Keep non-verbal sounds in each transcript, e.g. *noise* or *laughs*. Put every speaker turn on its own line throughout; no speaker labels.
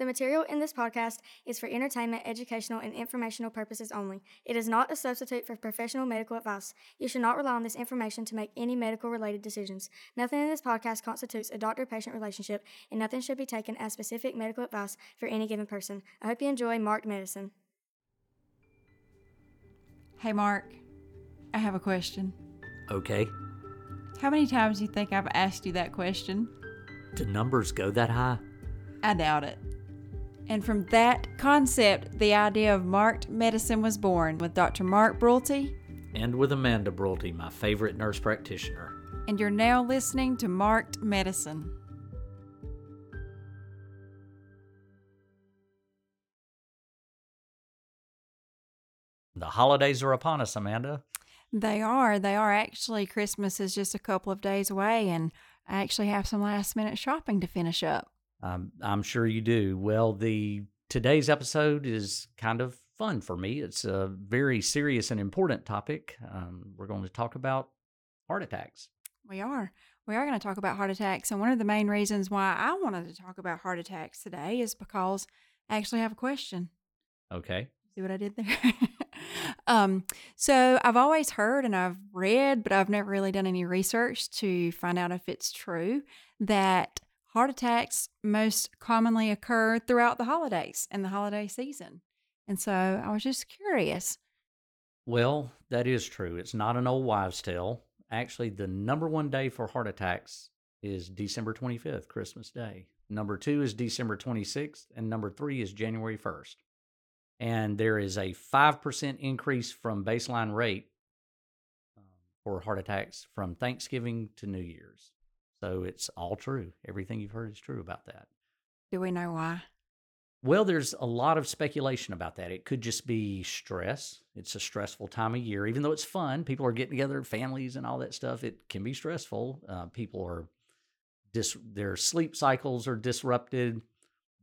The material in this podcast is for entertainment, educational, and informational purposes only. It is not a substitute for professional medical advice. You should not rely on this information to make any medical related decisions. Nothing in this podcast constitutes a doctor patient relationship, and nothing should be taken as specific medical advice for any given person. I hope you enjoy Marked Medicine.
Hey, Mark, I have a question.
Okay.
How many times do you think I've asked you that question?
Do numbers go that high?
I doubt it. And from that concept, the idea of marked medicine was born with Dr. Mark Brulte.
And with Amanda Brulte, my favorite nurse practitioner.
And you're now listening to Marked Medicine.
The holidays are upon us, Amanda.
They are. They are. Actually, Christmas is just a couple of days away, and I actually have some last minute shopping to finish up.
Um, I'm sure you do. Well, the today's episode is kind of fun for me. It's a very serious and important topic. Um, we're going to talk about heart attacks.
We are. We are going to talk about heart attacks. And one of the main reasons why I wanted to talk about heart attacks today is because I actually have a question.
Okay.
See what I did there? *laughs* um, so I've always heard and I've read, but I've never really done any research to find out if it's true that heart attacks most commonly occur throughout the holidays and the holiday season. And so I was just curious.
Well, that is true. It's not an old wives' tale. Actually, the number one day for heart attacks is December 25th, Christmas Day. Number two is December 26th, and number three is January 1st. And there is a 5% increase from baseline rate um, for heart attacks from Thanksgiving to New Year's. So it's all true. Everything you've heard is true about that.
Do we know why?
Well, there's a lot of speculation about that. It could just be stress. It's a stressful time of year, even though it's fun. People are getting together, families, and all that stuff. It can be stressful. Uh, people are dis- their sleep cycles are disrupted.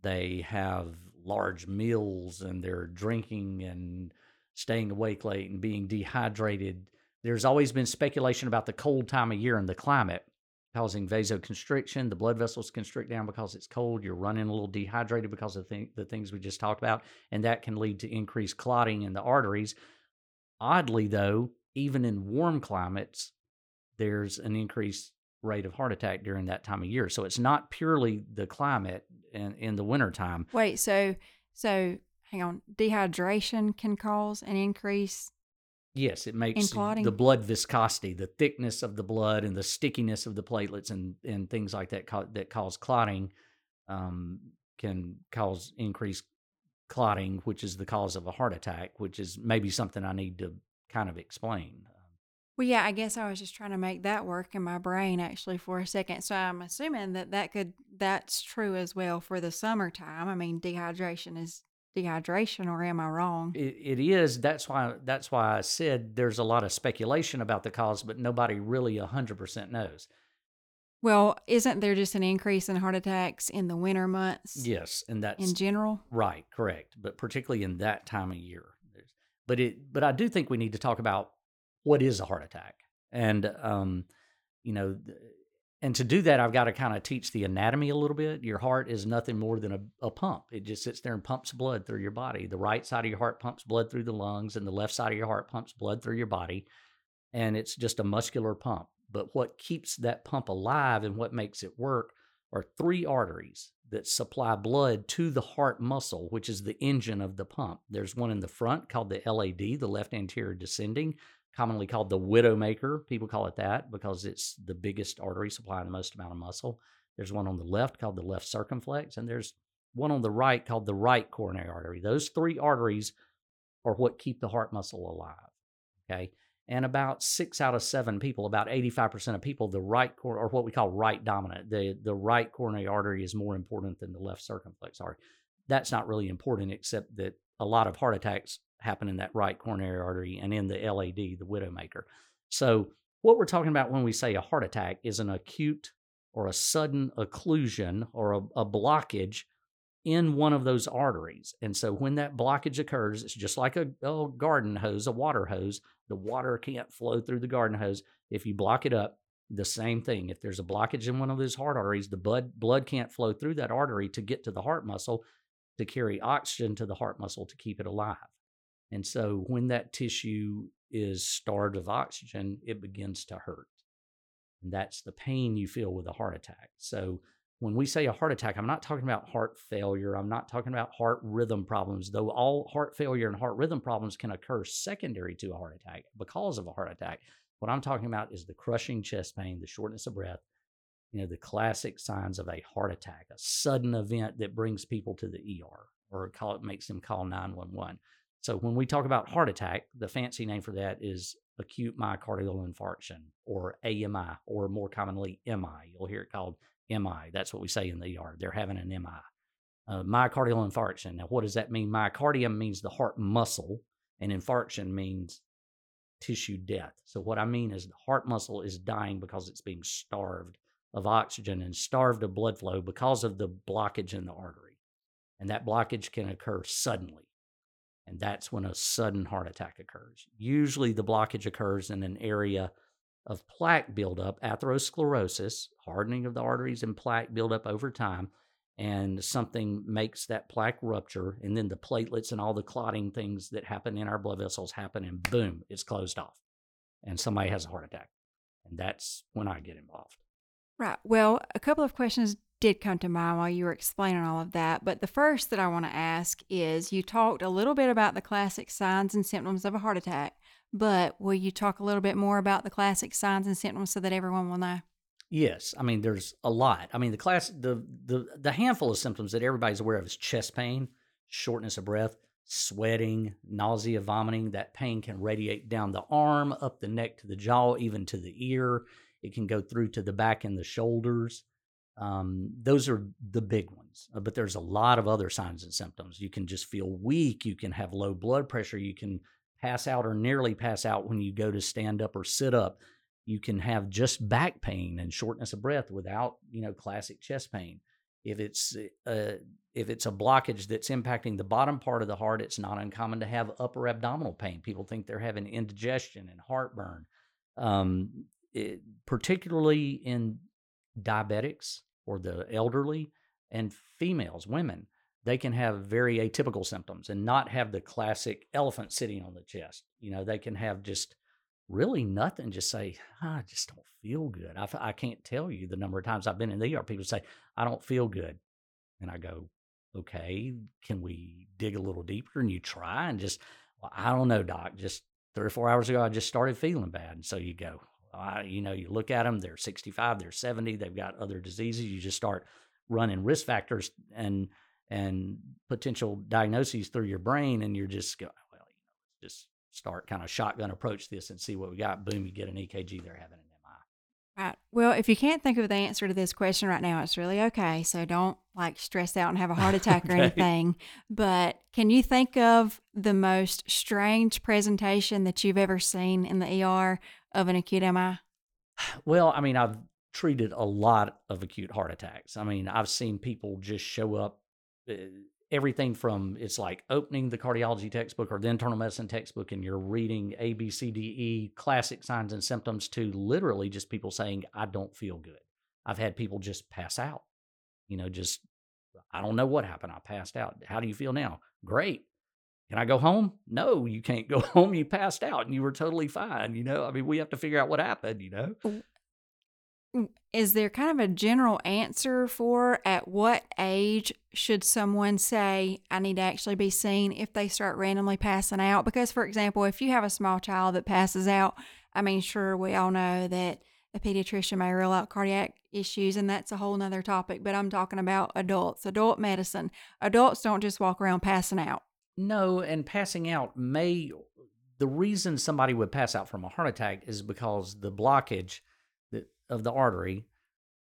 They have large meals and they're drinking and staying awake late and being dehydrated. There's always been speculation about the cold time of year and the climate causing vasoconstriction. The blood vessels constrict down because it's cold. You're running a little dehydrated because of the, the things we just talked about, and that can lead to increased clotting in the arteries. Oddly, though, even in warm climates, there's an increased rate of heart attack during that time of year. So it's not purely the climate in, in the wintertime.
Wait, so so hang on. Dehydration can cause an increase
Yes, it makes the blood viscosity, the thickness of the blood, and the stickiness of the platelets, and and things like that co- that cause clotting, um, can cause increased clotting, which is the cause of a heart attack, which is maybe something I need to kind of explain.
Well, yeah, I guess I was just trying to make that work in my brain actually for a second. So I'm assuming that that could that's true as well for the summertime. I mean, dehydration is dehydration or am I wrong?
It, it is. That's why that's why I said there's a lot of speculation about the cause, but nobody really 100% knows.
Well, isn't there just an increase in heart attacks in the winter months?
Yes, and that's
in general.
Right, correct. But particularly in that time of year. But it but I do think we need to talk about what is a heart attack. And um you know, and to do that, I've got to kind of teach the anatomy a little bit. Your heart is nothing more than a, a, pump. It just sits there and pumps blood through your body. The right side of your heart pumps blood through the lungs, and the left side of your heart pumps blood through your body. And it's just a muscular pump. But what keeps that pump alive and what makes it work are three arteries that supply blood to the heart muscle, which is the engine of the pump. There's one in the front called the LAD, the left anterior descending commonly called the widowmaker. People call it that because it's the biggest artery supplying the most amount of muscle. There's one on the left called the left circumflex, and there's one on the right called the right coronary artery. Those three arteries are what keep the heart muscle alive. Okay. And about six out of seven people, about 85% of people, the right cor- or what we call right dominant, the, the right coronary artery is more important than the left circumflex artery. That's not really important, except that a lot of heart attacks happen in that right coronary artery and in the LAD, the widowmaker. So, what we're talking about when we say a heart attack is an acute or a sudden occlusion or a, a blockage in one of those arteries. And so, when that blockage occurs, it's just like a, a garden hose, a water hose. The water can't flow through the garden hose. If you block it up, the same thing. If there's a blockage in one of those heart arteries, the blood blood can't flow through that artery to get to the heart muscle to carry oxygen to the heart muscle to keep it alive. And so when that tissue is starved of oxygen, it begins to hurt. And that's the pain you feel with a heart attack. So when we say a heart attack, I'm not talking about heart failure. I'm not talking about heart rhythm problems, though all heart failure and heart rhythm problems can occur secondary to a heart attack because of a heart attack. What I'm talking about is the crushing chest pain, the shortness of breath, you know, the classic signs of a heart attack, a sudden event that brings people to the ER or call it makes them call 911. So when we talk about heart attack, the fancy name for that is acute myocardial infarction or AMI or more commonly MI. You'll hear it called MI. That's what we say in the ER. They're having an MI. Uh, myocardial infarction. Now, what does that mean? Myocardium means the heart muscle, and infarction means tissue death. So, what I mean is the heart muscle is dying because it's being starved of oxygen and starved of blood flow because of the blockage in the artery. And that blockage can occur suddenly. And that's when a sudden heart attack occurs. Usually, the blockage occurs in an area of plaque buildup, atherosclerosis, hardening of the arteries and plaque buildup over time, and something makes that plaque rupture, and then the platelets and all the clotting things that happen in our blood vessels happen, and boom, it's closed off, and somebody has a heart attack, and that's when I get involved.
Right. Well, a couple of questions did come to mind while you were explaining all of that. But the first that I want to ask is you talked a little bit about the classic signs and symptoms of a heart attack, but will you talk a little bit more about the classic signs and symptoms so that everyone will know?
Yes, I mean there's a lot. I mean the class the the the handful of symptoms that everybody's aware of is chest pain, shortness of breath, sweating, nausea, vomiting. That pain can radiate down the arm, up the neck to the jaw, even to the ear. It can go through to the back and the shoulders. Um, those are the big ones, uh, but there's a lot of other signs and symptoms. You can just feel weak. You can have low blood pressure. You can pass out or nearly pass out when you go to stand up or sit up. You can have just back pain and shortness of breath without, you know, classic chest pain. If it's uh, if it's a blockage that's impacting the bottom part of the heart, it's not uncommon to have upper abdominal pain. People think they're having indigestion and heartburn. Um, it, particularly in diabetics or the elderly and females, women, they can have very atypical symptoms and not have the classic elephant sitting on the chest. You know, they can have just really nothing, just say, I just don't feel good. I, I can't tell you the number of times I've been in the ER. People say, I don't feel good. And I go, okay, can we dig a little deeper? And you try and just, well, I don't know, doc, just three or four hours ago, I just started feeling bad. And so you go, uh, you know, you look at them, they're 65, they're 70, they've got other diseases. You just start running risk factors and and potential diagnoses through your brain, and you're just go, well, you know, just start kind of shotgun approach this and see what we got. Boom, you get an EKG, they're having an MI.
Right. Well, if you can't think of the answer to this question right now, it's really okay. So don't like stress out and have a heart attack *laughs* okay. or anything. But can you think of the most strange presentation that you've ever seen in the ER of an acute MI?
Well, I mean, I've treated a lot of acute heart attacks. I mean, I've seen people just show up. Uh, everything from it's like opening the cardiology textbook or the internal medicine textbook and you're reading A, B, C, D, E, classic signs and symptoms to literally just people saying, I don't feel good. I've had people just pass out, you know, just, I don't know what happened. I passed out. How do you feel now? Great. Can I go home? No, you can't go *laughs* home. You passed out and you were totally fine. You know, I mean, we have to figure out what happened, you know?
Is there kind of a general answer for at what age should someone say, I need to actually be seen if they start randomly passing out? Because, for example, if you have a small child that passes out, I mean, sure, we all know that a pediatrician may rule out cardiac issues, and that's a whole nother topic, but I'm talking about adults, adult medicine. Adults don't just walk around passing out.
No, and passing out may the reason somebody would pass out from a heart attack is because the blockage of the artery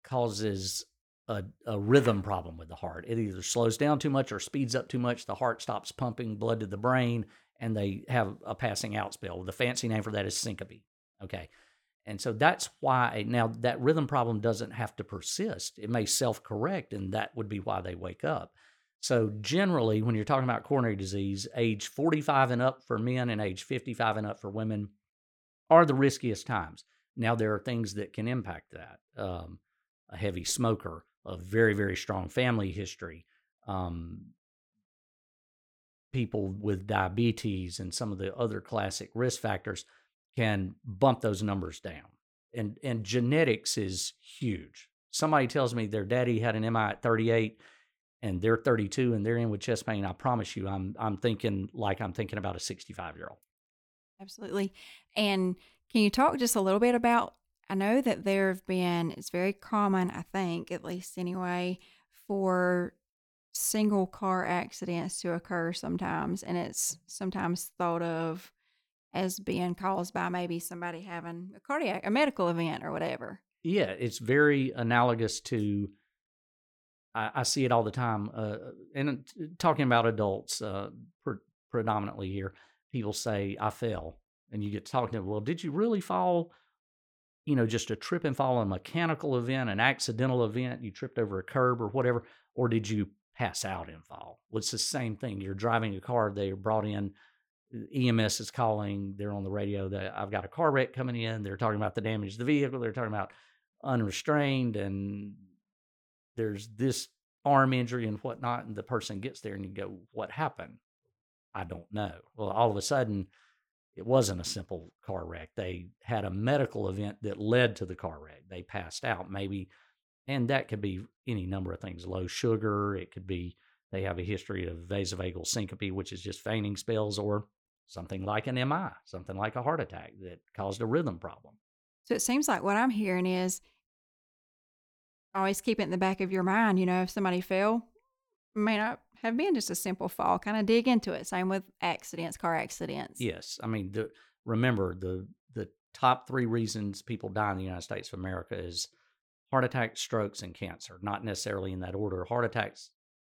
causes a, a, rhythm problem with the heart. It either slows down too much or speeds up too much. The heart stops pumping blood to the brain and they have a passing out spell. The fancy name for that is syncope. Okay. And so that's why now that rhythm problem doesn't have to persist. It may self correct, and that would be why they wake up. So generally, when you're talking about coronary disease, age 45 and up for men and age 55 and up for women are the riskiest times. Now there are things that can impact that. Um, a heavy smoker, a very very strong family history, um, people with diabetes and some of the other classic risk factors can bump those numbers down. And and genetics is huge. Somebody tells me their daddy had an MI at 38 and they're 32 and they're in with chest pain. I promise you, I'm I'm thinking like I'm thinking about a 65 year old.
Absolutely. And can you talk just a little bit about? I know that there have been. It's very common, I think, at least anyway, for single car accidents to occur sometimes, and it's sometimes thought of as being caused by maybe somebody having a cardiac, a medical event, or whatever.
Yeah, it's very analogous to. I, I see it all the time, uh, and talking about adults uh, pre- predominantly here. People say, "I fell," and you get talking to them. Well, did you really fall? You know, just a trip and fall, a mechanical event, an accidental event. You tripped over a curb or whatever, or did you pass out and fall? Well, it's the same thing. You're driving a car. They brought in EMS is calling. They're on the radio that I've got a car wreck coming in. They're talking about the damage to the vehicle. They're talking about unrestrained and there's this arm injury and whatnot. And the person gets there and you go, What happened? I don't know. Well, all of a sudden, it wasn't a simple car wreck. They had a medical event that led to the car wreck. They passed out, maybe, and that could be any number of things low sugar. It could be they have a history of vasovagal syncope, which is just fainting spells, or something like an MI, something like a heart attack that caused a rhythm problem.
So it seems like what I'm hearing is always keep it in the back of your mind. You know, if somebody fell, may not have been just a simple fall. Kind of dig into it. Same with accidents, car accidents.
Yes, I mean, the, remember the the top three reasons people die in the United States of America is heart attack, strokes, and cancer. Not necessarily in that order. Heart attacks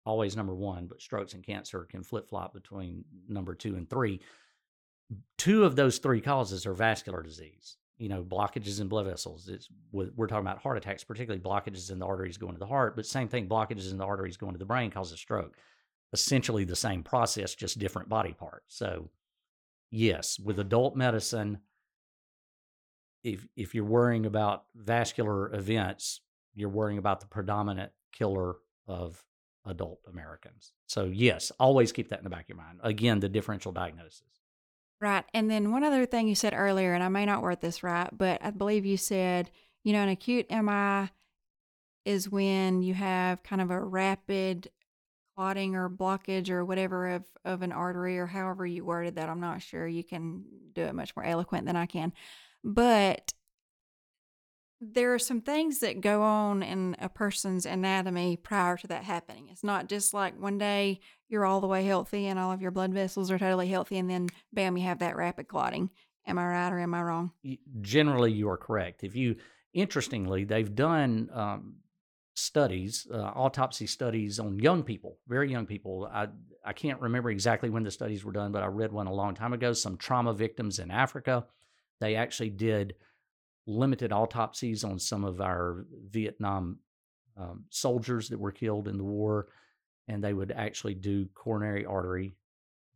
always number one, but strokes and cancer can flip flop between number two and three two of those three causes are vascular disease. You know, blockages in blood vessels. It's we're talking about heart attacks, particularly blockages in the arteries going to the heart. But same thing, blockages in the arteries going to the brain causes stroke. Essentially the same process, just different body parts. So, yes, with adult medicine, if if you're worrying about vascular events, you're worrying about the predominant killer of adult Americans. So, yes, always keep that in the back of your mind. Again, the differential diagnosis.
Right. And then one other thing you said earlier, and I may not word this right, but I believe you said, you know, an acute MI is when you have kind of a rapid clotting or blockage or whatever of, of an artery or however you worded that. I'm not sure. You can do it much more eloquent than I can. But there are some things that go on in a person's anatomy prior to that happening. It's not just like one day you're all the way healthy and all of your blood vessels are totally healthy, and then bam, you have that rapid clotting. Am I right or am I wrong?
Generally, you are correct. If you, interestingly, they've done um, studies, uh, autopsy studies on young people, very young people. I I can't remember exactly when the studies were done, but I read one a long time ago. Some trauma victims in Africa. They actually did limited autopsies on some of our Vietnam um, soldiers that were killed in the war, and they would actually do coronary artery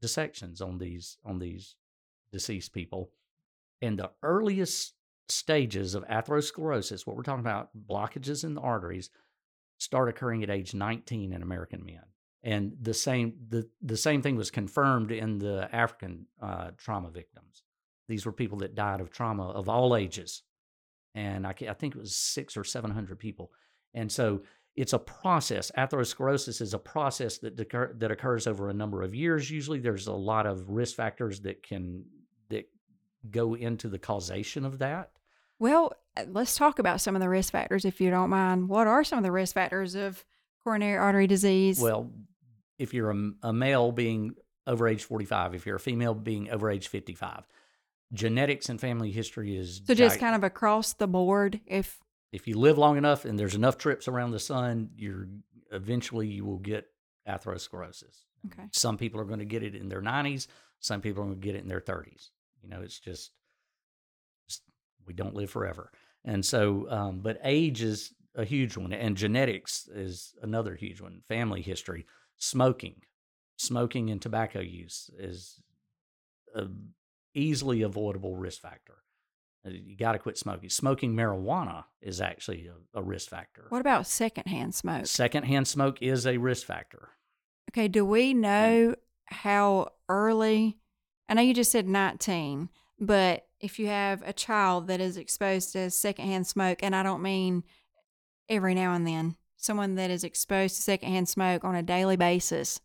dissections on these on these deceased people. And the earliest stages of atherosclerosis, what we're talking about, blockages in the arteries, start occurring at age 19 in American men. And the same the, the same thing was confirmed in the African uh, trauma victims. These were people that died of trauma of all ages and I, I think it was six or seven hundred people. And so it's a process. Atherosclerosis is a process that occur, that occurs over a number of years. Usually, there's a lot of risk factors that can that go into the causation of that.
Well, uh, let's talk about some of the risk factors, if you don't mind. What are some of the risk factors of coronary artery disease?
Well, if you're a, a male being over age 45, if you're a female being over age 55, genetics and family history is
so just gi- kind of across the board if
if you live long enough and there's enough trips around the sun you're eventually you will get atherosclerosis.
Okay.
Some people are going to get it in their 90s some people are going to get it in their 30s you know it's just, just we don't live forever. And so um, but age is a huge one and genetics is another huge one. Family history smoking smoking and tobacco use is a easily avoidable risk factor. Uh, you got to quit smoking. Smoking marijuana is actually a, a, risk factor.
What about secondhand smoke?
Secondhand smoke is a risk factor.
Okay, do we know how early? I know you just said 19, but if you have a child that is exposed to secondhand smoke, and I don't mean every now and then, someone that is exposed to secondhand smoke on a daily basis,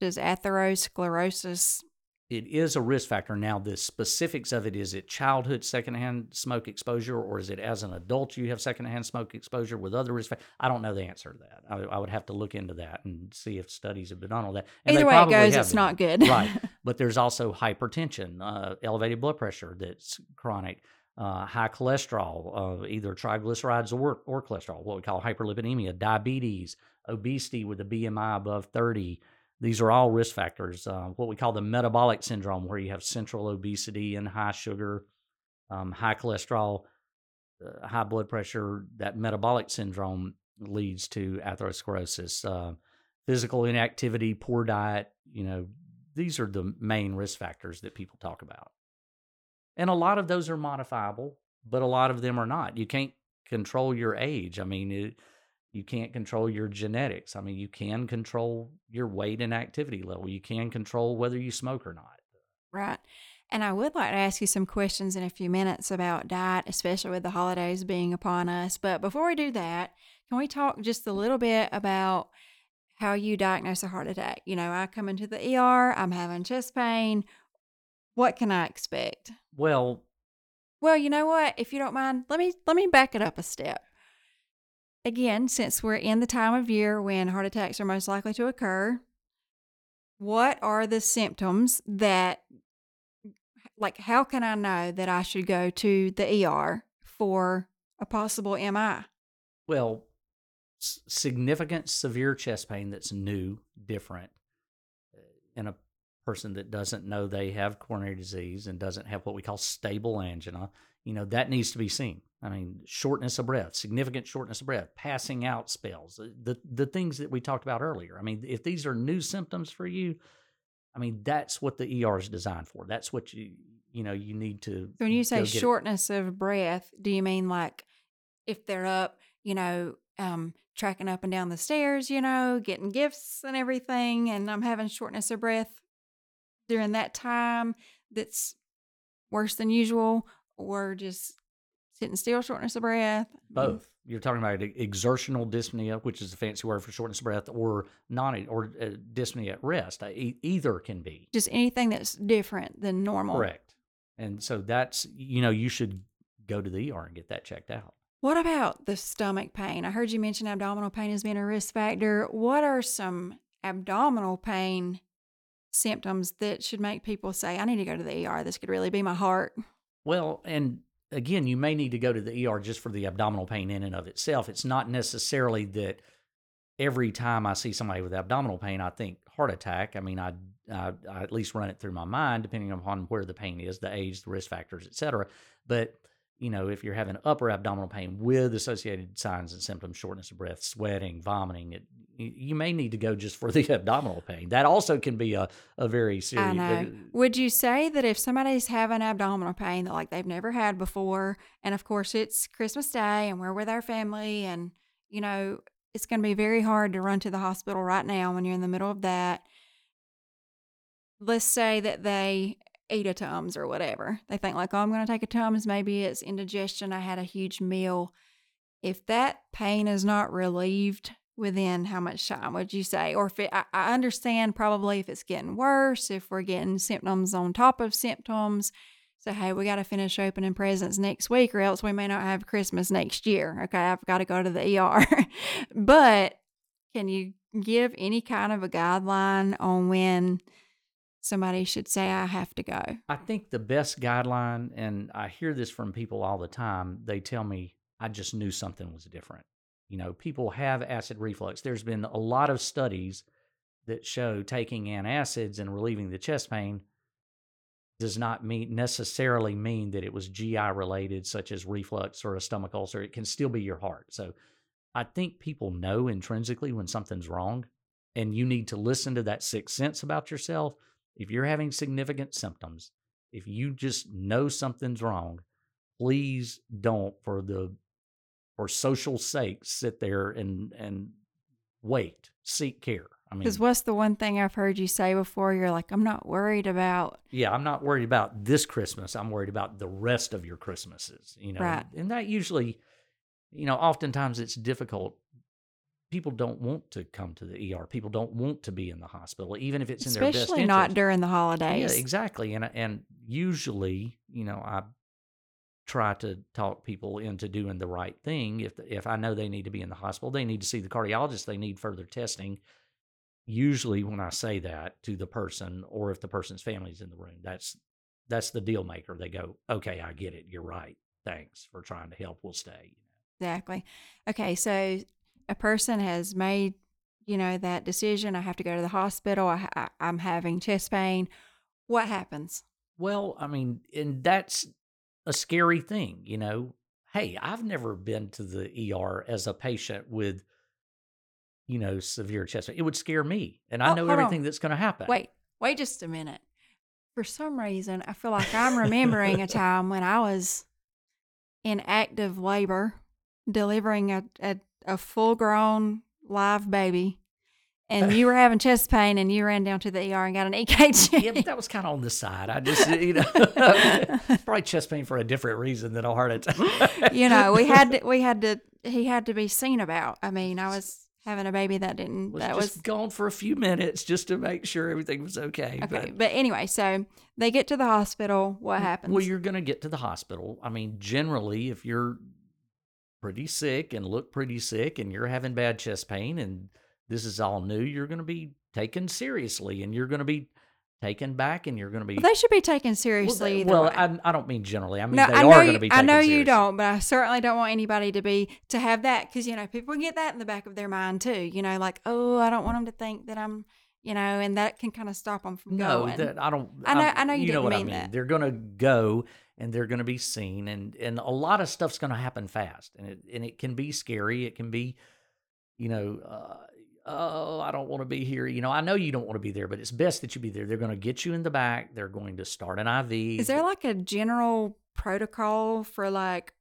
does atherosclerosis
it is a risk factor. Now, the specifics of it is it childhood secondhand smoke exposure, or is it as an adult you have secondhand smoke exposure with other risk factors? I don't know the answer to that. I, I, would have to look into that and see if studies have been done on that.
And Either way it goes, it's been. not good.
right. *laughs* But there's also hypertension, uh, elevated blood pressure that's chronic. Uh, high cholesterol, uh, either triglycerides or, or cholesterol, what we call hyperlipidemia, diabetes, obesity with a BMI above 30, these are all risk factors. Uh, what we call the metabolic syndrome, where you have central obesity and high sugar, um, high cholesterol, uh, high blood pressure. That metabolic syndrome leads to atherosclerosis. Uh, physical inactivity, poor diet. You know, these are the main risk factors that people talk about. And a lot of those are modifiable, but a lot of them are not. You can't control your age. I mean, it, you can't control your genetics. I mean, you can control your weight and activity level. You can control whether you smoke or not.
Right. And I would like to ask you some questions in a few minutes about diet, especially with the holidays being upon us. But before we do that, can we talk just a little bit about how you diagnose a heart attack? You know, I come into the ER, I'm having chest pain. What can I expect?
Well,
well, you know what? If you don't mind, let me let me back it up a step again, since we're in the time of year when heart attacks are most likely to occur, what are the symptoms that, like, how can I know that I should go to the ER for a possible MI?
Well, s- significant severe chest pain that's new, different, uh, in a person that doesn't know they have coronary disease and doesn't have what we call stable angina, you know, that needs to be seen. I mean, shortness of breath, significant shortness of breath, passing out spells, the the things that we talked about earlier. I mean, if these are new symptoms for you, I mean, that's what the ER is designed for. That's what you you know you need to.
So when you say shortness it. of breath, do you mean like if they're up, you know, um, tracking up and down the stairs, you know, getting gifts and everything, and I'm having shortness of breath during that time that's worse than usual, or just sitting still, shortness of breath?
Both. You're talking about exertional dyspnea, which is a fancy word for shortness of breath, or non or uh, dyspnea at rest. E- either can be
just anything that's different than normal.
Correct. And so that's you know you should go to the ER and get that checked out.
What about the stomach pain? I heard you mention abdominal pain as being a risk factor. What are some abdominal pain symptoms that should make people say, "I need to go to the ER. This could really be my heart"?
Well, and again, you may need to go to the ER just for the abdominal pain in and of itself. It's not necessarily that every time I see somebody with abdominal pain, I think heart attack. I mean, I, I, I at least run it through my mind, depending upon where the pain is, the age, the risk factors, etc. But you know, if you're having upper abdominal pain with associated signs and symptoms, shortness of breath, sweating, vomiting, it, you may need to go just for the *laughs* abdominal pain. That also can be a, a very serious. I
know. Uh, Would you say that if somebody's having abdominal pain that like they've never had before, and of course it's Christmas Day and we're with our family, and you know it's going to be very hard to run to the hospital right now when you're in the middle of that. Let's say that they eat a Tums or whatever. They think like, oh, I'm going to take a Tums. Maybe it's indigestion. I had a huge meal. If that pain is not relieved within how much time would you say? Or if it, I, I understand probably if it's getting worse, if we're getting symptoms on top of symptoms. So, hey, we got to finish opening presents next week or else we may not have Christmas next year. Okay, I've got to go to the ER. *laughs* but can you give any kind of a guideline on when somebody should say, I have to go?
I think the best guideline, and I hear this from people all the time, they tell me, I just knew something was different. You know, people have acid reflux. There's been a lot of studies that show taking antacids and relieving the chest pain does not mean necessarily mean that it was GI related, such as reflux or a stomach ulcer. It can still be your heart. So I think people know intrinsically when something's wrong, and you need to listen to that sixth sense about yourself if you're having significant symptoms, if you just know something's wrong, please don't, for the for social sake, sit there and and wait, seek care. I mean,
Because what's the one thing I've heard you say before? You're like, I'm not worried about.
yeah, I'm not worried about this Christmas. I'm worried about the rest of your Christmases, you know.
Right.
And that usually, you know, oftentimes it's difficult. People don't want to come to the ER. People don't want to be in the hospital, even if it's in their best
Especially
interest.
not during the holidays.
Yeah, exactly. And and usually, you know, I try to talk people into doing the right thing. If if I know they need to be in the hospital, they need to see the cardiologist. They need further testing. Usually, when I say that to the person, or if the person's family's in the room, that's that's the deal maker. They go, "Okay, I get it. You're right. Thanks for trying to help. We'll stay."
Exactly. Okay, so a person has made, you know, that decision. I have to go to the hospital. I, I, I'm having chest pain. What happens?
Well, I mean, and that's a scary thing, you know. Hey, I've never been to the ER as a patient with, you know, severe chest pain. It would scare me, and I
Oh,
know
hold on.
everything that's going to happen.
Wait, wait just a minute. For some reason, I feel like I'm remembering a *laughs* time when I was in active labor, delivering a, a, a full grown live baby, and *laughs* you were having chest pain and you ran down to the ER and got an EKG. *laughs*
yeah, but that was kind of on the side. I just, you know, *laughs* probably chest pain for a different reason than a heart attack.
you know, we had to, we had to, he had to be seen about. I mean, I was having a baby that didn't,
was
that was
gone for a few minutes just to make sure everything was okay.
Okay,
but-
but anyway, so they get to the hospital. What happens?
Well, you're going to get to the hospital. I mean, generally, if you're pretty sick and look pretty sick and you're having bad chest pain and this is all new, you're going to be taken seriously and you're going to be taken back and you're going to be.
Well, they should be taken
Well,
seriously.
they- well. I, I don't mean generally. I mean,
no,
they
I know
are going
you.
to be
I know you
seriously.
don't, but I certainly don't want anybody to be to have that because you know people get that in the back of their mind too. You know, like oh, I don't want them to think that I'm, you know, and that can kind of stop them from
No,
going.
that I don't.
I know-
I'm-
know you
know
didn't
what I
mean
mean.
that.
They're going to go and they're going to be seen, and and a lot of stuff's going to happen fast, and it and it can be scary. It can be, you know, uh, oh, I don't want to be here. You know, I know you don't want to be there, but it's best that you be there. They're going to get you in the back. They're going to start an IV.
Is there like a general protocol for like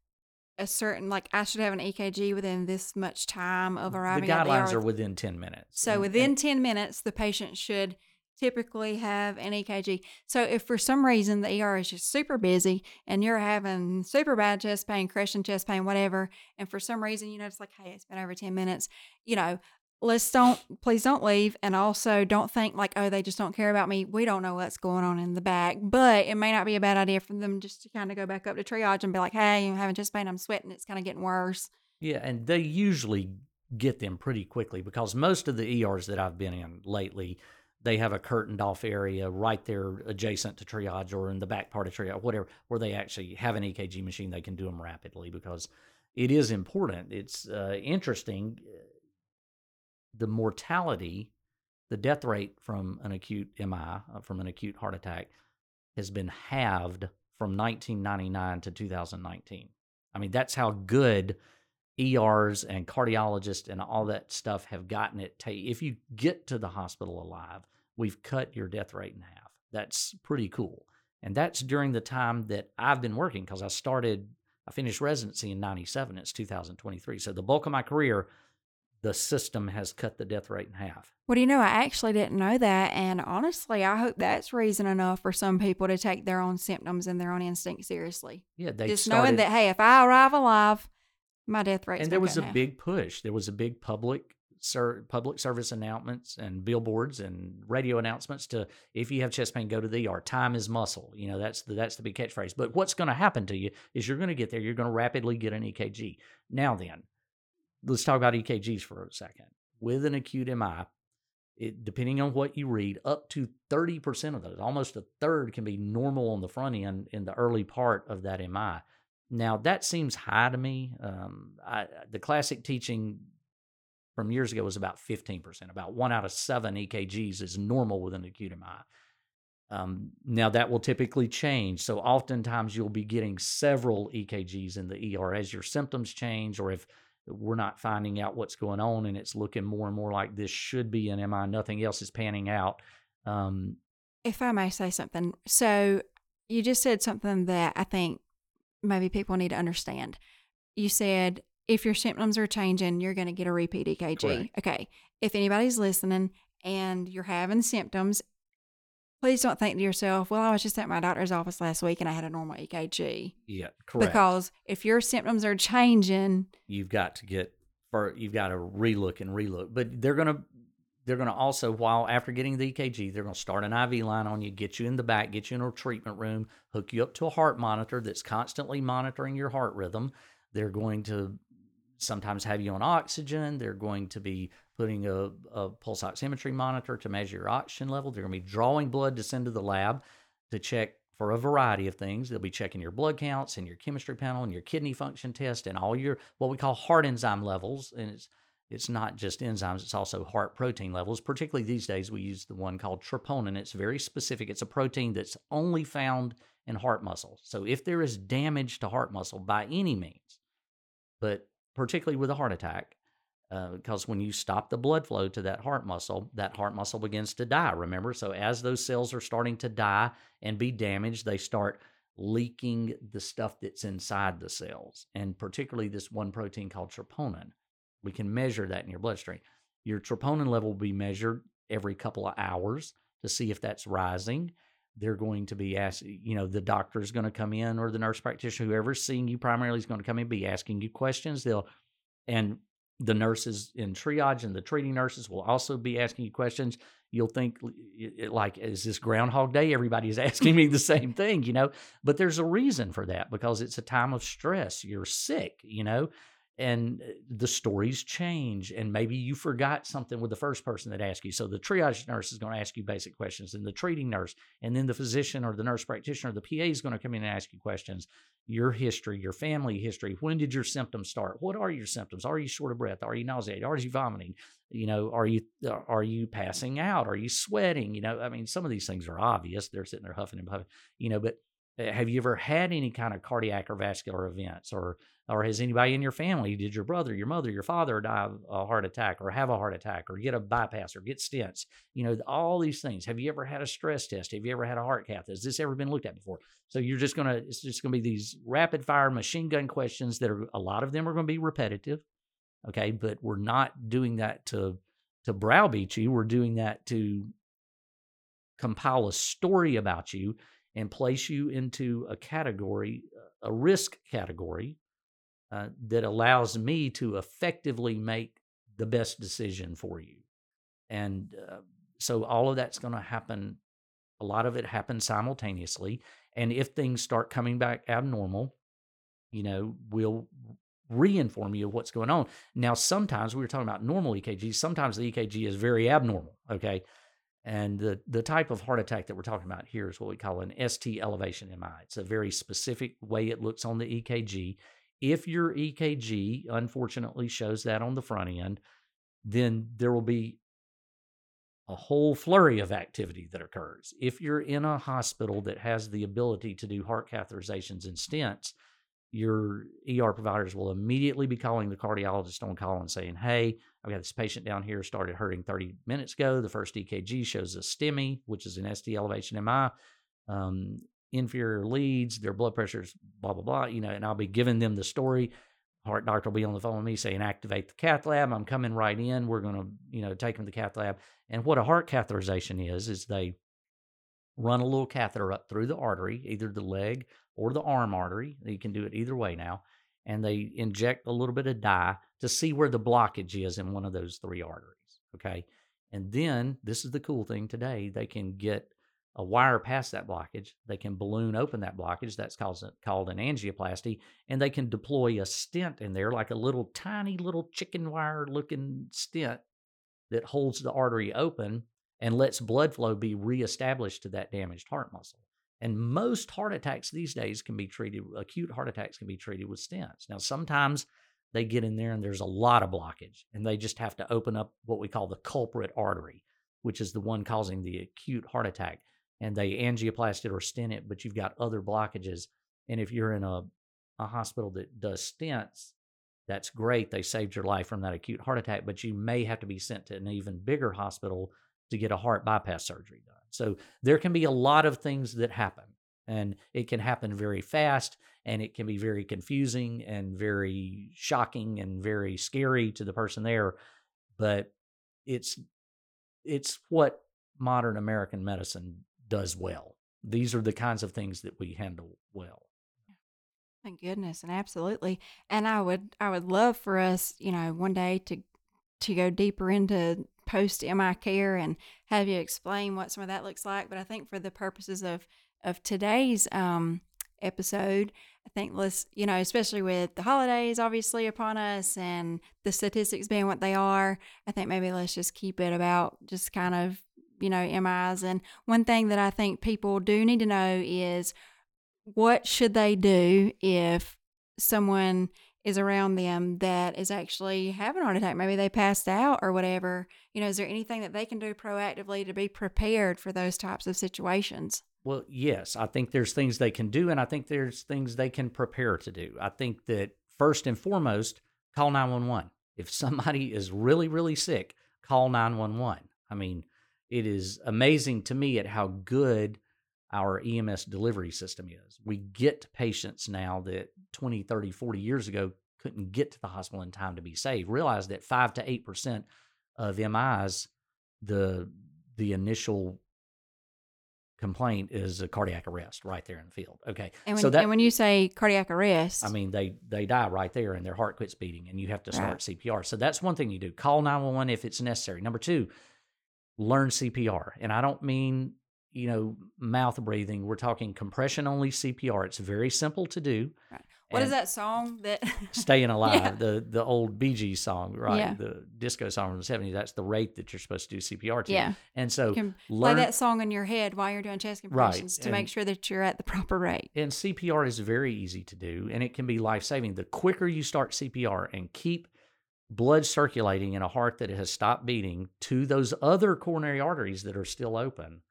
a certain like I should have an EKG within this much time of
the
arriving? at the
guidelines
ER?
are within ten minutes.
So
and-
within
and-
10 minutes, the patient should typically have an EKG. So if for some reason the ER is just super busy and you're having super bad chest pain, crushing chest pain, whatever, and for some reason, you know, it's like, hey, it's been over 10 minutes, you know, let's don't, please don't leave. And also don't think like, oh, they just don't care about me. We don't know what's going on in the back, but it may not be a bad idea for them just to kind of go back up to triage and be like, hey, I'm having chest pain, I'm sweating, it's kind of getting worse.
Yeah, and they usually get them pretty quickly because most of the ERs that I've been in lately, they have a curtained off area right there adjacent to triage or in the back part of triage, whatever, where they actually have an EKG machine. They can do them rapidly because it is important. It's uh, interesting. uh, The mortality, the death rate from an acute MI, uh, from an acute heart attack, has been halved from 1999 to 2019. I mean, that's how good ERs and cardiologists and all that stuff have gotten it. If you get to the hospital alive, we've cut your death rate in half. That's pretty cool. And that's during the time that I've been working because I started, I finished residency in 97. It's 2023. So the bulk of my career, the system has cut the death rate in half.
Well, do you know, I actually didn't know that. And honestly, I hope that's reason enough for some people to take their own symptoms and their own instinct seriously.
Yeah, they
Just
started,
knowing that, hey, if I arrive alive, my death rate
and there was a big push. There was a big public ser- public service announcements and billboards and radio announcements to if you have chest pain, go to the ER. Time is muscle. You know that's the that's the big catchphrase. But what's going to happen to you is you're going to get there. You're going to rapidly get an EKG. Now then, let's talk about EKGs for a second. With an acute MI, it, depending on what you read, up to 30% of those, almost a third, can be normal on the front end in the early part of that MI. Now, that seems high to me. Um, I, the classic teaching from years ago was about 15%. About one out of seven EKGs is normal with an acute MI. Um, now, that will typically change. So, oftentimes, you'll be getting several EKGs in the ER as your symptoms change, or if we're not finding out what's going on and it's looking more and more like this should be an MI, nothing else is panning out. Um,
If I may say something. So you just said something that I think maybe people need to understand. You said if your symptoms are changing, you're going to get a repeat EKG.
Correct.
Okay. If anybody's listening and you're having symptoms, please don't think to yourself, well, I was just at my doctor's office last week and I had a normal EKG.
Yeah, correct.
Because if your symptoms are changing,
you've got to get for you've got to relook and relook. But they're gonna they're gonna also while after getting the EKG, they're gonna start an IV line on you, get you in the back, get you in a treatment room, hook you up to a heart monitor that's constantly monitoring your heart rhythm. They're going to sometimes have you on oxygen. They're going to be putting a, a pulse oximetry monitor to measure your oxygen level. They're going to be drawing blood to send to the lab to check for a variety of things. They'll be checking your blood counts and your chemistry panel and your kidney function test and all your what we call heart enzyme levels. And it's it's not just enzymes, it's also heart protein levels. Particularly these days, we use the one called troponin. It's very specific. It's a protein that's only found in heart muscle. So if there is damage to heart muscle by any means, but particularly with a heart attack, because uh, when you stop the blood flow to that heart muscle, that heart muscle begins to die. Remember? So as those cells are starting to die and be damaged, they start leaking the stuff that's inside the cells, and particularly this one protein called troponin. We can measure that in your bloodstream. Your troponin level will be measured every couple of hours to see if that's rising. They're going to be asked, you know, the doctor is going to come in or the nurse practitioner, whoever's seeing you primarily is going to come in, be asking you questions. They'll, and the nurses in triage and the treating nurses will also be asking you questions. You'll think, like, is this Groundhog Day? Everybody's *laughs* asking me the same thing, you know? But there's a reason for that because it's a time of stress. You're sick, you know? And uh, the stories change and maybe you forgot something with the first person that asked you. So the triage nurse is going to ask you basic questions and the treating nurse and then the physician or the nurse practitioner the pa is going to come in and ask you questions. Your history your family history when did your symptoms start? What are your symptoms? Are you short of breath? Are you nauseated? Are you vomiting? You know are you uh, are you passing out? Are you sweating? You know i mean some of these things are obvious. They're sitting there huffing and puffing you know but Eh, have you ever had any kind of cardiac or vascular events? Or or has anybody in your family did your brother your mother your father die of a heart attack or have a heart attack or get a bypass or get stents? You know all these things. Have you ever had a stress test? Have you ever had a heart cath? Has this ever been looked at before? So you're just gonna it's just gonna be these rapid fire machine gun questions that are a lot of them are gonna be repetitive okay? But we're not doing that to to browbeat you. We're doing that to compile a story about you and place you into a category a risk category uh, that allows me to effectively make the best decision for you. And uh, so all of that's going to happen. A lot of it happens simultaneously. And if things start coming back abnormal, you know, we'll re-inform you of what's going on. Now, sometimes we were talking about normal EKG. Sometimes the EKG is very abnormal. Okay. And the, the type of heart attack that we're talking about here is what we call an ST elevation MI. It's a very specific way it looks on the EKG. If your EKG unfortunately shows that on the front end, then there will be a whole flurry of activity that occurs. If you're in a hospital that has the ability to do heart catheterizations and stents, your ER providers will immediately be calling the cardiologist on call and saying, Hey, I've got this patient down here started hurting 30 minutes ago. The first EKG shows a STEMI, which is an ST elevation MI. Um, inferior leads, their blood pressures, blah, blah, blah, you know, and I'll be giving them the story. Heart doctor will be on the phone with me saying, activate the cath lab. I'm coming right in. We're going to, you know, take them to the cath lab. And what a heart catheterization is, is they run a little catheter up through the artery, either the leg or the arm artery. You can do it either way now. And they inject a little bit of dye to see where the blockage is in one of those three arteries. Okay. And then this is the cool thing today they can get a wire past that blockage. They can balloon open that blockage. That's called, called an angioplasty. And they can deploy a stent in there, like a little tiny little chicken wire looking stent that holds the artery open and lets blood flow be reestablished to that damaged heart muscle. And most heart attacks these days can be treated, acute heart attacks can be treated with stents. Now, sometimes they get in there and there's a lot of blockage, and they just have to open up what we call the culprit artery, which is the one causing the acute heart attack and they angioplasty it or stent it, but you've got other blockages. And if you're in a, a hospital that does stents, that's great. They saved your life from that acute heart attack, but you may have to be sent to an even bigger hospital to get a heart bypass surgery done. So there can be a lot of things that happen, and it can happen very fast, and it can be very confusing and very shocking and very scary to the person there. But it's it's what modern American medicine does well. These are the kinds of things that we handle well.
Thank goodness, and absolutely. And I would I would love for us, you know, one day to to go deeper into post MI care and have you explain what some of that looks like. But I think for the purposes of of today's um, episode, I think let's you know, especially with the holidays obviously upon us and the statistics being what they are, I think maybe let's just keep it about just kind of you know MIs. And one thing that I think people do need to know is what should they do if someone is around them that is actually having a heart attack? Maybe they passed out or whatever. You know, is there anything that they can do proactively to be prepared for those types of situations?
Well, yes, I think there's things they can do, and I think there's things they can prepare to do. I think that first and foremost, call 911. If somebody is really, really sick, call 911. I mean, it is amazing to me at how good our EMS delivery system is. We get patients now that 20, 30, 40 years ago couldn't get to the hospital in time to be saved. Realize that 5 to 8% of MIs the the initial complaint is a cardiac arrest right there in the field. Okay.
And when,
so that,
and when you say cardiac arrest,
I mean, they they die right there and their heart quits beating and you have to start right. CPR. So that's one thing you do. Call 911 if it's necessary. Number 2, learn CPR. And I don't mean you know, mouth breathing. We're talking compression only CPR. It's very simple to do.
Right. What is that song that *laughs*
Staying Alive, yeah. the the old Bee Gees song, right? Yeah. The disco song from the 70s. That's the rate that you're supposed to do CPR to.
Yeah.
And so
you can learn, play that song in your head while you're doing chest compressions right. to and, make sure that you're at the proper rate.
And CPR is very easy to do and it can be life saving. The quicker you start CPR and keep blood circulating in a heart that has stopped beating to those other coronary arteries that are still open,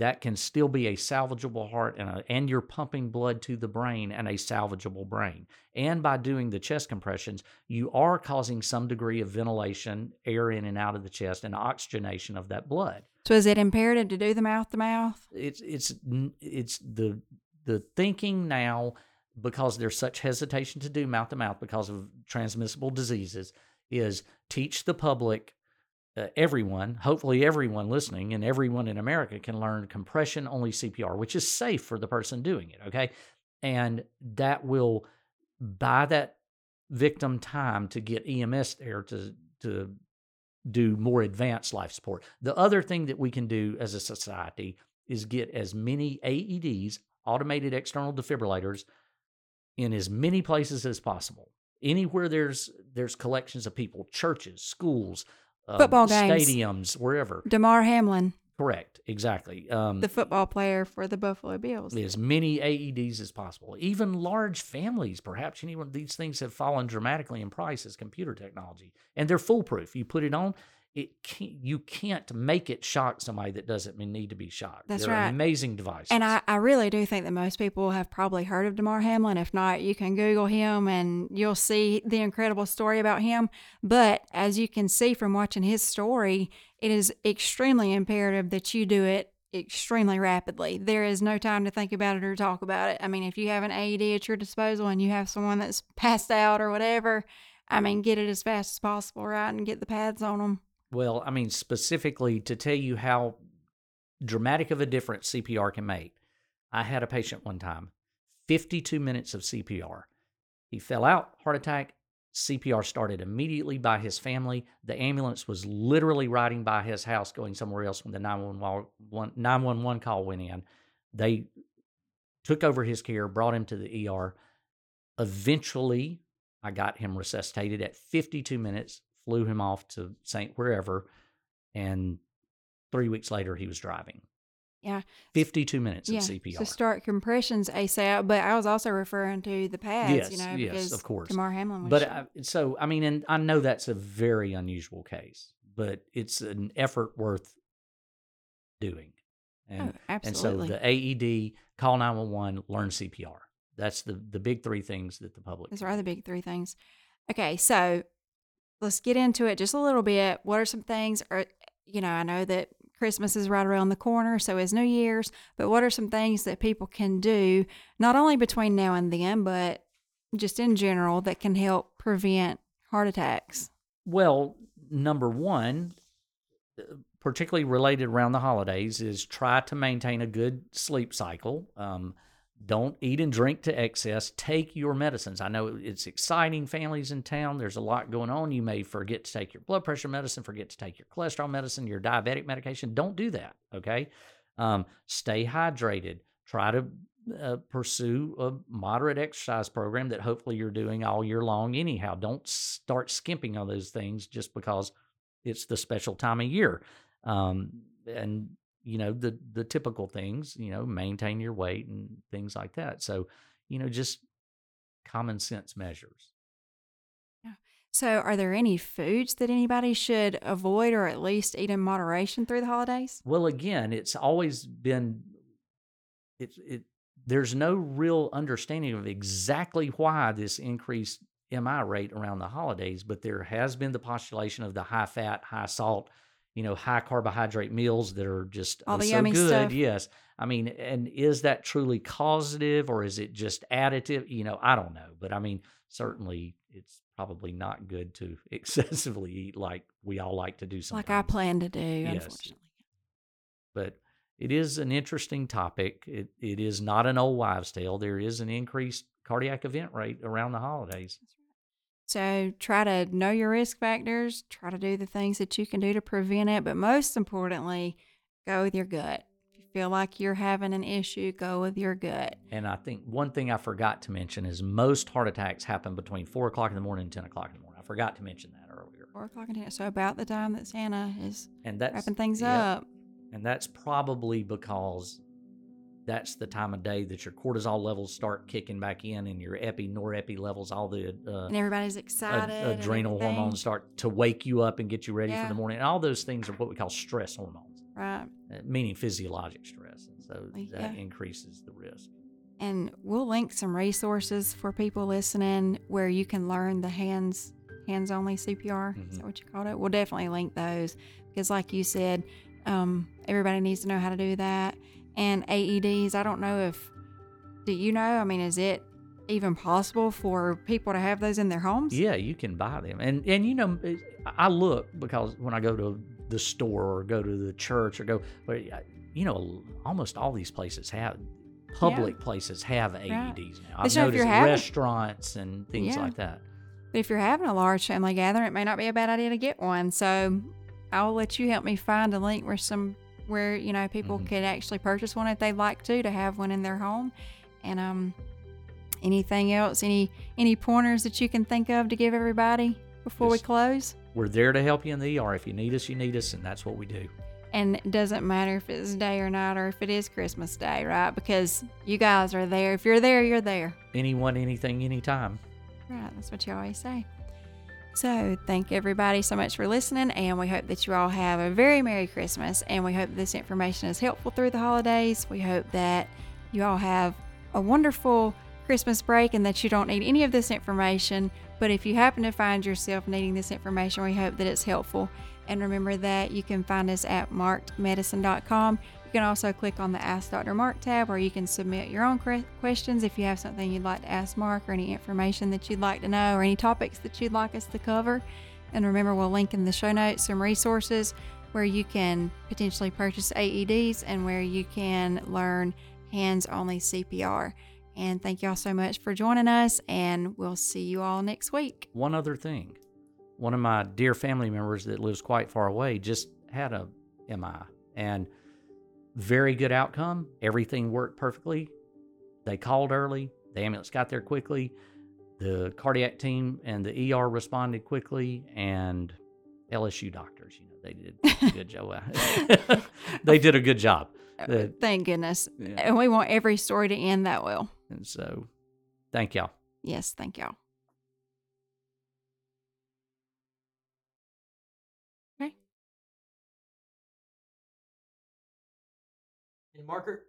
that can still be a salvageable heart and, a, and you're pumping blood to the brain and a salvageable brain. And by doing the chest compressions, you are causing some degree of ventilation, air in and out of the chest, and oxygenation of that blood.
So is it imperative to do the mouth to mouth?
It's it's it's the the thinking now because there's such hesitation to do mouth to mouth because of transmissible diseases is teach the public uh, everyone, hopefully everyone listening and everyone in America can learn compression only CPR, which is safe for the person doing it. Okay. And that will buy that victim time to get EMS there to, to do more advanced life support. The other thing that we can do as a society is get as many AEDs, automated external defibrillators, in as many places as possible. Anywhere there's there's collections of people, churches, schools,
um, football games,
stadiums, wherever.
Damar Hamlin.
Correct, exactly. Um,
the football player for the Buffalo Bills.
As many AEDs as possible. Even large families, perhaps. Know, these things have fallen dramatically in price as computer technology, and they're foolproof. You put it on, it can't, you can't make it shock somebody that doesn't need to be shocked.
That's
They're
right.
Amazing device.
And I, I really do think that most people have probably heard of Damar Hamlin. If not, you can Google him and you'll see the incredible story about him. But as you can see from watching his story, it is extremely imperative that you do it extremely rapidly. There is no time to think about it or talk about it. I mean, if you have an AED at your disposal and you have someone that's *laughs* passed out or whatever, I mean, get it as fast as possible, right? And get the pads on them.
Well, I mean, specifically to tell you how dramatic of a difference CPR can make, I had a patient one time, 52 minutes of CPR. He fell out, heart attack. CPR started immediately by his family. The ambulance was literally riding by his house going somewhere else when the 911, 911 call went in. They took over his care, brought him to the ER. Eventually, I got him resuscitated at 52 minutes flew him off to St. wherever, and three weeks later he was driving.
Yeah.
52 minutes
yeah.
of CPR.
So start compressions ASAP. But I was also referring to the pads,
yes,
you know,
yes,
because
of course.
Damar Hamlin was.
But I, so, I mean, and I know that's a very unusual case, but it's an effort worth doing. And,
oh, absolutely.
And so the AED, call 911, learn CPR. That's the, the big three things that the public.
Those are the big three things. Okay. So let's get into it just a little bit. What are some things, or, you know, I know that Christmas is right around the corner, so is New Year's, but what are some things that people can do, not only between now and then, but just in general that can help prevent heart attacks?
Well, number one, particularly related around the holidays, is try to maintain a good sleep cycle. Um, don't eat and drink to excess. Take your medicines. I know it's exciting, families in town. There's a lot going on. You may forget to take your blood pressure medicine, forget to take your cholesterol medicine, your diabetic medication. Don't do that. Okay. Um, stay hydrated. Try to uh, pursue a moderate exercise program that hopefully you're doing all year long, anyhow. Don't start skimping on those things just because it's the special time of year. Um, and you know the the typical things you know maintain your weight and things like that. So you know just common sense measures.
Yeah. so are there any foods that anybody should avoid or at least eat in moderation through the holidays?
Well again it's always been it's it there's no real understanding of exactly why this increased mi rate around the holidays but there has been the postulation of the high fat high salt you know, high carbohydrate meals that are just
all
oh,
the uh,
so
yummy
good.
stuff.
Yes. I mean, and is that truly causative or is it just additive? You know, I don't know. But I mean, certainly it's probably not good to *laughs* excessively eat like we all like to do sometimes.
Like I plan to do,
yes.
unfortunately.
But it is an interesting topic. It it is not an old wives' tale. There is an increased cardiac event rate around the holidays.
So try to know your risk factors, try to do the things that you can do to prevent it, but most importantly, go with your gut. If you feel like you're having an issue, go with your gut.
And I think one thing I forgot to mention is most heart attacks happen between four o'clock in the morning and ten o'clock in the morning. I forgot to mention that earlier.
Four o'clock in ten, so about the time that Santa is
and that's,
wrapping things
yeah,
up.
And that's probably because that's the time of day that your cortisol levels start kicking back in and your epi norepi levels all the uh,
and everybody's excited
ad- adrenal hormones start to wake you up and get you ready
yeah.
for the morning. And all those things are what we call stress hormones
right.
uh, meaning physiologic stress. And so that
yeah.
increases the risk.
And we'll link some resources for people listening where you can learn the hands hands only cpr mm-hmm. is that what you called it? We'll definitely link those because like you said um, everybody needs to know how to do that and AEDs. I don't know if, do you know? I mean, is it even possible for people to have those in their homes?
Yeah, you can buy them. And, and you know, I look because when I go to the store or go to the church or go, you know, almost all these places have public yeah. places have AEDs right. now. I've
so
noticed
having,
restaurants and things
yeah.
like that.
But if you're having a large family gathering, it may not be a bad idea to get one. So I'll let you help me find a link where some where you know people mm-hmm. could actually purchase one if they'd like to to have one in their home. And um anything else? Any any pointers that you can think of to give everybody before Just, we close?
we're there to help you in the er if you need us you need us and that's what we do.
And it doesn't matter if it's day or night or if it is christmas day right? Because you guys are there. If you're there you're there.
Anyone anything anytime.
Right that's what you always say so, thank everybody so much for listening, and we hope that you all have a very Merry Christmas. And we hope this information is helpful through the holidays. We hope that you all have a wonderful Christmas break and that you don't need any of this information. But if you happen to find yourself needing this information, we hope that it's helpful. And remember that you can find us at markedmedicine.com. You can also click on the Ask Dr. Mark tab where you can submit your own questions if you have something you'd like to ask Mark or any information that you'd like to know or any topics that you'd like us to cover. And remember, we'll link in the show notes some resources where you can potentially purchase AEDs and where you can learn hands only CPR. And thank you all so much for joining us, and we'll see you all next week.
One other thing one of my dear family members that lives quite far away just had a MI and very good outcome. Everything worked perfectly. They called early. The ambulance got there quickly. The cardiac team and the ER responded quickly, and LSU doctors, you know, they did a *laughs* good job. *laughs* they did a good job.
Uh, thank goodness. Yeah. And we want every story to end that well.
And so, thank y'all.
Yes, thank y'all.
Marker